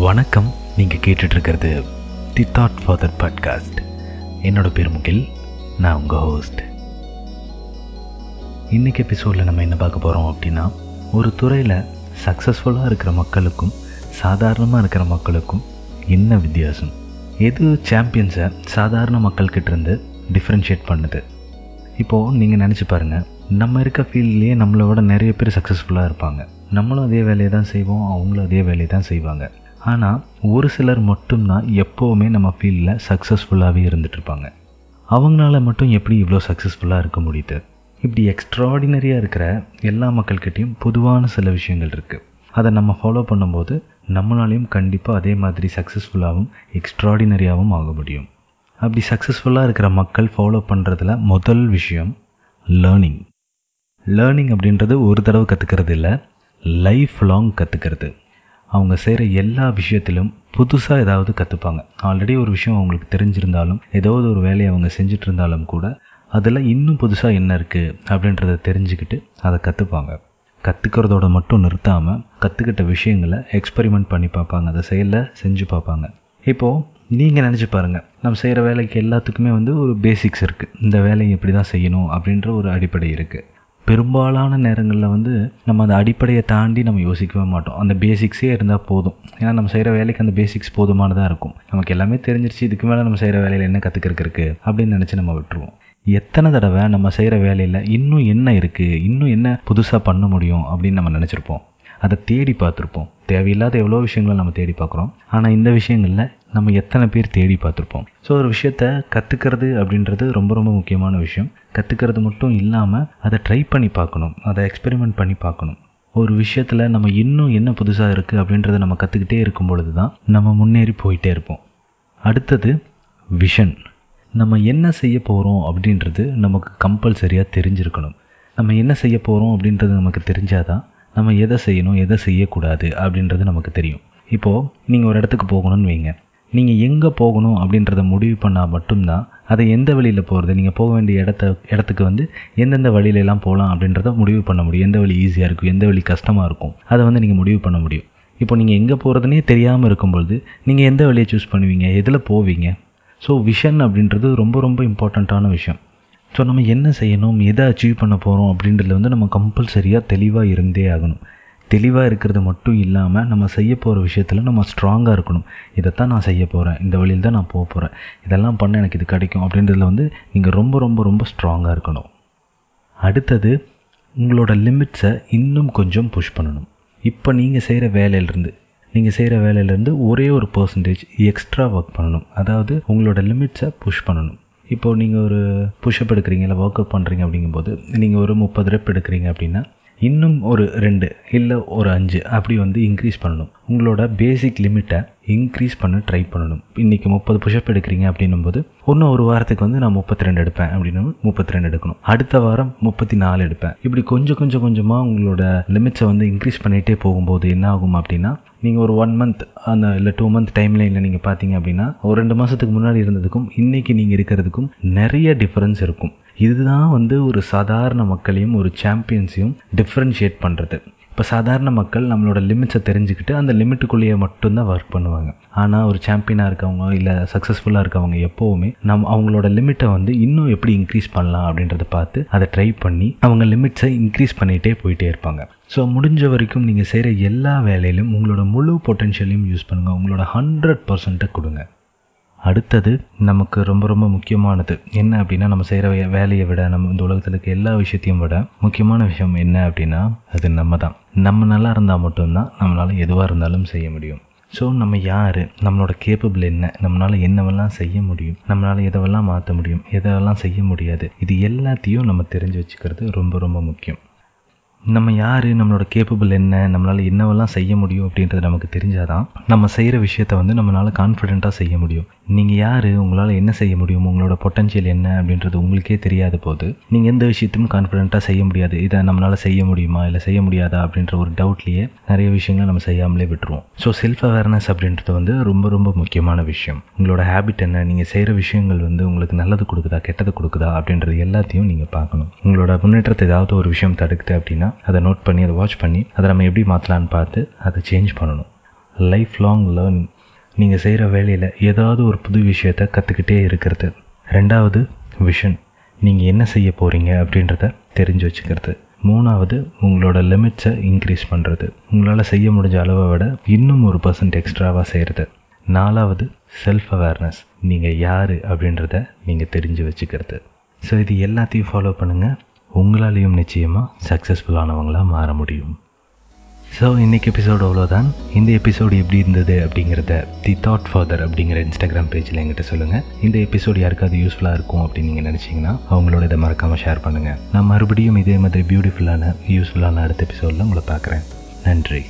வணக்கம். நீங்கள் கேட்டுட்ருக்கிறது தி தாட் ஃபாதர் பாட்காஸ்ட் என்னோட பேர் முகில். நான் உங்கள் ஹோஸ்ட் இன்றைக்கி எபிசோடில் நம்ம என்ன பார்க்க போகிறோம் அப்படின்னா ஒரு துறையில் சக்ஸஸ்ஃபுல்லாக இருக்கிற மக்களுக்கும் சாதாரணமாக இருக்கிற மக்களுக்கும் என்ன வித்தியாசம்? எது சாம்பியன்ஸை சாதாரண மக்கள்கிட்டேருந்து டிஃப்ரென்ஷியேட் பண்ணுது? இப்போது நீங்கள் நினச்சி பாருங்கள் நம்ம இருக்க ஃபீல்ட்லேயே நம்மளை விட நிறைய பேர் சக்ஸஸ்ஃபுல்லாக இருப்பாங்க. நம்மளும் அதே வேலையை தான் செய்வோம் அவங்களும் அதே வேலையை தான் செய்வாங்க. ஆனால் ஒரு சிலர் மட்டும்தான் எப்போவுமே நம்ம ஃபீல்டில் சக்ஸஸ்ஃபுல்லாகவே இருந்துகிட்ருப்பாங்க அவங்களால மட்டும் எப்படி இவ்வளோ சக்ஸஸ்ஃபுல்லாக இருக்க முடியுது? இப்படி எக்ஸ்ட்ராடினரியாக இருக்கிற எல்லா மக்கள்கிட்டையும் பொதுவான சில விஷயங்கள் இருக்குது அதை நம்ம ஃபாலோ பண்ணும்போது நம்மளாலையும் கண்டிப்பாக அதே மாதிரி சக்ஸஸ்ஃபுல்லாகவும் எக்ஸ்ட்ராடினரியாகவும் ஆக முடியும். அப்படி சக்ஸஸ்ஃபுல்லாக இருக்கிற மக்கள் ஃபாலோ பண்ணுறதுல முதல் விஷயம் லேர்னிங் லேர்னிங் அப்படின்றது ஒரு தடவை கற்றுக்கிறது இல்லை லைஃப் லாங் கற்றுக்கிறது அவங்க செய்கிற எல்லா விஷயத்திலும் புதுசாக ஏதாவது கற்றுப்பாங்க ஆல்ரெடி ஒரு விஷயம் அவங்களுக்கு தெரிஞ்சிருந்தாலும் ஏதாவது ஒரு வேலையை அவங்க செஞ்சுட்டு இருந்தாலும் கூட அதில் இன்னும் புதுசாக என்ன இருக்குது அப்படின்றத தெரிஞ்சுக்கிட்டு அதை கற்றுப்பாங்க கற்றுக்கிறதோட மட்டும் நிறுத்தாமல் கற்றுக்கிட்ட விஷயங்களை எக்ஸ்பெரிமெண்ட் பண்ணி பார்ப்பாங்க. அதை செயலில் செஞ்சு பார்ப்பாங்க. இப்போது நீங்கள் நினச்சி பாருங்கள் நம்ம செய்கிற வேலைக்கு எல்லாத்துக்குமே வந்து ஒரு பேசிக்ஸ் இருக்குது இந்த வேலையை எப்படி தான் செய்யணும் அப்படின்ற ஒரு அடிப்படை இருக்குது பெரும்பாலான நேரங்களில் வந்து நம்ம அந்த அடிப்படையை தாண்டி நம்ம யோசிக்கவே மாட்டோம். அந்த பேசிக்ஸே இருந்தால் போதும். ஏன்னா நம்ம செய்கிற வேலைக்கு அந்த பேசிக்ஸ் போதுமானதாக இருக்கும். நமக்கு எல்லாமே தெரிஞ்சிருச்சு இதுக்கு மேலே நம்ம செய்கிற வேலையில் என்ன கற்றுக்கிறதுக்கு இருக்குது அப்படின்னு நினச்சி நம்ம விட்டுருவோம். எத்தனை தடவை நம்ம செய்கிற வேலையில் இன்னும் என்ன இருக்குது இன்னும் என்ன புதுசாக பண்ண முடியும்? அப்படின்னு நம்ம நினச்சிருப்போம். அதை தேடி பார்த்துருப்போம். தேவையில்லாத எவ்வளோ விஷயங்களை நம்ம தேடி பார்க்குறோம். ஆனால் இந்த விஷயங்களில் நம்ம எத்தனை பேர் தேடி பார்த்துருப்போம். ஸோ ஒரு விஷயத்த கற்றுக்கிறது அப்படின்றது ரொம்ப ரொம்ப முக்கியமான விஷயம். கற்றுக்கிறது மட்டும் இல்லாமல் அதை ட்ரை பண்ணி பார்க்கணும். அதை எக்ஸ்பெரிமெண்ட் பண்ணி பார்க்கணும். ஒரு விஷயத்தில் நம்ம இன்னும் என்ன புதுசாக இருக்குது அப்படின்றத நம்ம கற்றுக்கிட்டே இருக்கும் பொழுது தான் நம்ம முன்னேறி போயிட்டே இருப்போம். அடுத்தது விஷன் நம்ம என்ன செய்ய போகிறோம் அப்படின்றது நமக்கு கம்பல்சரியாக தெரிஞ்சிருக்கணும். நம்ம என்ன செய்ய போகிறோம் அப்படின்றது நமக்கு தெரிஞ்சாதான் நம்ம எதை செய்யணும் எதை செய்யக்கூடாது அப்படின்றது நமக்கு தெரியும். இப்போது நீங்கள் ஒரு இடத்துக்கு போகணும்னு வைங்க. நீங்கள் எங்கே போகணும் அப்படின்றத முடிவு பண்ணால் மட்டும்தான் அதை எந்த வழியில் போகிறது நீங்கள் போக வேண்டிய இடத்த இடத்துக்கு வந்து எந்தெந்த வழியிலெல்லாம் போகலாம் அப்படின்றத முடிவு பண்ண முடியும். எந்த வழி ஈஸியாக இருக்கும்? எந்த வழி கஷ்டமாக இருக்கும்? அதை வந்து நீங்கள் முடிவு பண்ண முடியும். இப்போ நீங்கள் எங்கே போகிறதுனே தெரியாமல் இருக்கும்பொழுது நீங்கள் எந்த வழியை சூஸ் பண்ணுவீங்க? எதில் போவீங்க? ஸோ விஷன் அப்படின்றது ரொம்ப ரொம்ப இம்பார்ட்டண்ட்டான விஷயம். ஸோ நம்ம என்ன செய்யணும்? எதை அச்சீவ் பண்ண போகிறோம் அப்படின்றதுல வந்து நம்ம கம்பல்சரியாக தெளிவாக இருந்தே ஆகணும். தெளிவாக இருக்கிறது மட்டும் இல்லாமல் நம்ம செய்ய போகிற விஷயத்தில் நம்ம ஸ்ட்ராங்காக இருக்கணும். இதைத்தான் நான் செய்ய போகிறேன் இந்த வழியில் தான் நான் போக போகிறேன் இதெல்லாம் பண்ண எனக்கு இது கிடைக்கும் அப்படின்றதுல வந்து நீங்கள் ரொம்ப ரொம்ப ரொம்ப ஸ்ட்ராங்காக இருக்கணும். அடுத்தது உங்களோட லிமிட்ஸை இன்னும் கொஞ்சம் புஷ் பண்ணணும். இப்போ நீங்கள் செய்கிற வேலையிலேருந்து நீங்கள் செய்கிற வேலையிலேருந்து ஒரே ஒரு பர்சன்டேஜ் எக்ஸ்ட்ரா ஒர்க் பண்ணணும். அதாவது உங்களோட லிமிட்ஸை புஷ் பண்ணணும். இப்போது நீங்கள் ஒரு புஷ்அப் எடுக்கிறீங்க இல்லை ஒர்க் அவுட் பண்ணுறீங்க அப்படிங்கும்போது நீங்கள் ஒரு முப்பது ரெப் எடுக்கிறீங்க அப்படின்னா இன்னும் ஒரு ரெண்டு இல்லை ஒரு அஞ்சு அப்படி வந்து இன்க்ரீஸ் பண்ணணும். உங்களோட பேசிக் லிமிட்டை இன்க்ரீஸ் பண்ண ட்ரை பண்ணணும். இன்றைக்கி முப்பது புஷ்அப் எடுக்கிறீங்க அப்படின்னும் போது இன்னும் ஒரு வாரத்துக்கு வந்து நான் முப்பத்தி ரெண்டு எடுப்பேன் அப்படின்னு முப்பத்தி ரெண்டு எடுக்கணும். அடுத்த வாரம் முப்பத்தி நாலு எடுப்பேன். இப்படி கொஞ்சம் கொஞ்சம் கொஞ்சமாக உங்களோட லிமிட்ஸை வந்து இன்க்ரீஸ் பண்ணிகிட்டே போகும்போது என்ன ஆகும் அப்படின்னா நீங்கள் ஒரு ஒன் மந்த் அந்த இல்லை டூ மந்த் டைம் லைனில் நீங்கள் பார்த்தீங்க அப்படின்னா ஒரு ரெண்டு மாதத்துக்கு முன்னாடி இருந்ததுக்கும் இன்றைக்கி நீங்கள் இருக்கிறதுக்கும் நிறைய டிஃப்ரென்ஸ் இருக்கும். இதுதான் வந்து ஒரு சாதாரண மக்களையும் ஒரு சாம்பியன்ஸையும் டிஃப்ரென்ஷியேட் பண்ணுறது இப்போ சாதாரண மக்கள் நம்மளோட லிமிட்ஸை தெரிஞ்சுக்கிட்டு அந்த லிமிட்டுக்குள்ளேயே மட்டும்தான் ஒர்க் பண்ணுவாங்க. ஆனால் ஒரு சாம்பியனாக இருக்கவங்க இல்லை சக்ஸஸ்ஃபுல்லாக இருக்கவங்க எப்போவுமே நம் அவங்களோட லிமிட்டை வந்து இன்னும் எப்படி இன்க்ரீஸ் பண்ணலாம் அப்படின்றத பார்த்து அதை ட்ரை பண்ணி அவங்க லிமிட்ஸை இன்க்ரீஸ் பண்ணிகிட்டே போயிட்டே இருப்பாங்க. ஸோ முடிஞ்ச வரைக்கும் நீங்கள் செய்கிற எல்லா வேலையிலும் உங்களோட முழு பொட்டென்ஷியலையும் யூஸ் பண்ணுங்கள் உங்களோட ஹண்ட்ரட் பர்சன்ட்டை கொடுங்க. அடுத்தது நமக்கு ரொம்ப ரொம்ப முக்கியமானது. என்ன அப்படின்னா நம்ம செய்கிற வேலையை விட நம்ம இந்த உலகத்தில் இருக்க எல்லா விஷயத்தையும் விட முக்கியமான விஷயம் என்ன அப்படின்னா அது நம்ம தான் நம்ம நல்லா இருந்தால் மட்டும்தான் நம்மளால் எதுவாக இருந்தாலும் செய்ய முடியும். ஸோ நம்ம யார்? நம்மளோட கேப்பபிள் என்ன? நம்மளால் என்னவெல்லாம் செய்ய முடியும்? நம்மளால் எதவெல்லாம் மாற்ற முடியும்? எதெல்லாம் செய்ய முடியாது? இது எல்லாத்தையும் நம்ம தெரிஞ்சு வச்சுக்கிறது ரொம்ப ரொம்ப முக்கியம். நம்ம யார் நம்மளோட கேப்பபிள் என்ன நம்மளால் என்னவெல்லாம் செய்ய முடியும் அப்படின்றது நமக்கு தெரிஞ்சால் தான் நம்ம செய்கிற விஷயத்த வந்து நம்மளால் கான்ஃபிடெண்ட்டாக செய்ய முடியும். நீங்கள் யார் உங்களால் என்ன செய்ய முடியும் உங்களோட பொட்டன்ஷியல் என்ன அப்படின்றது உங்களுக்கே தெரியாத போது நீங்கள் எந்த விஷயத்தையும் கான்ஃபிடெண்ட்டாக செய்ய முடியாது. இதை நம்மளால் செய்ய முடியுமா இல்லை செய்ய முடியாதா அப்படின்ற ஒரு டவுட்லேயே நிறைய விஷயங்களை நம்ம செய்யாமலே விட்டுருவோம். ஸோ செல்ஃப் அவேர்னஸ் அப்படின்றது வந்து ரொம்ப ரொம்ப முக்கியமான விஷயம். உங்களோட ஹேபிட் என்ன நீங்கள் செய்கிற விஷயங்கள் வந்து உங்களுக்கு நல்லது கொடுக்குதா கெட்டது கொடுக்குதா அப்படின்றது எல்லாத்தையும் நீங்கள் பார்க்கணும். உங்களோட முன்னேற்றத்தை ஏதாவது ஒரு விஷயம் தடுக்குது அப்படின்னா அதை நோட் பண்ணி அதை வாட்ச் பண்ணி அதை நம்ம எப்படி மாற்றலான்னு பார்த்து அதை சேஞ்ச் பண்ணணும். லைஃப் லாங் லேர்ன் நீங்கள் செய்கிற வேலையில் ஏதாவது ஒரு புது விஷயத்தை கற்றுக்கிட்டே இருக்கிறது. ரெண்டாவது விஷன் நீங்கள் என்ன செய்ய போகிறீங்க அப்படின்றத தெரிஞ்சு வச்சுக்கிறது. மூணாவது உங்களோட லிமிட்ஸை இன்க்ரீஸ் பண்ணுறது உங்களால் செய்ய முடிஞ்ச அளவை விட இன்னும் ஒரு பர்சன்ட் எக்ஸ்ட்ராவாக செய்கிறது நாலாவது செல்ஃப் அவேர்னஸ் நீங்கள் யார் அப்படின்றத நீங்கள் தெரிஞ்சு வச்சுக்கிறது. ஸோ இது எல்லாத்தையும் ஃபாலோ பண்ணுங்கள் உங்களாலேயும் நிச்சயமாக சக்ஸஸ்ஃபுல்லானவங்களாக மாற முடியும். ஸோ இன்றைக்கி எபிசோடு அவ்வளோதான் இந்த எபிசோடு எப்படி இருந்தது அப்படிங்கிறத தி தாட் ஃபாதர் அப்படிங்கிற இன்ஸ்டாகிராம் பேஜில் எங்கிட்ட சொல்லுங்கள் இந்த எபிசோடு யாருக்காவது யூஸ்ஃபுல்லாக இருக்கும் அப்படின்னு நீங்கள் நினச்சிங்கன்னா அவங்களோட இதை மறக்காமல் ஷேர் பண்ணுங்கள் நான் மறுபடியும் இதே மாதிரி பியூட்டிஃபுல்லான யூஸ்ஃபுல்லான அடுத்த எபிசோடில் உங்களை பார்க்குறேன். நன்றி.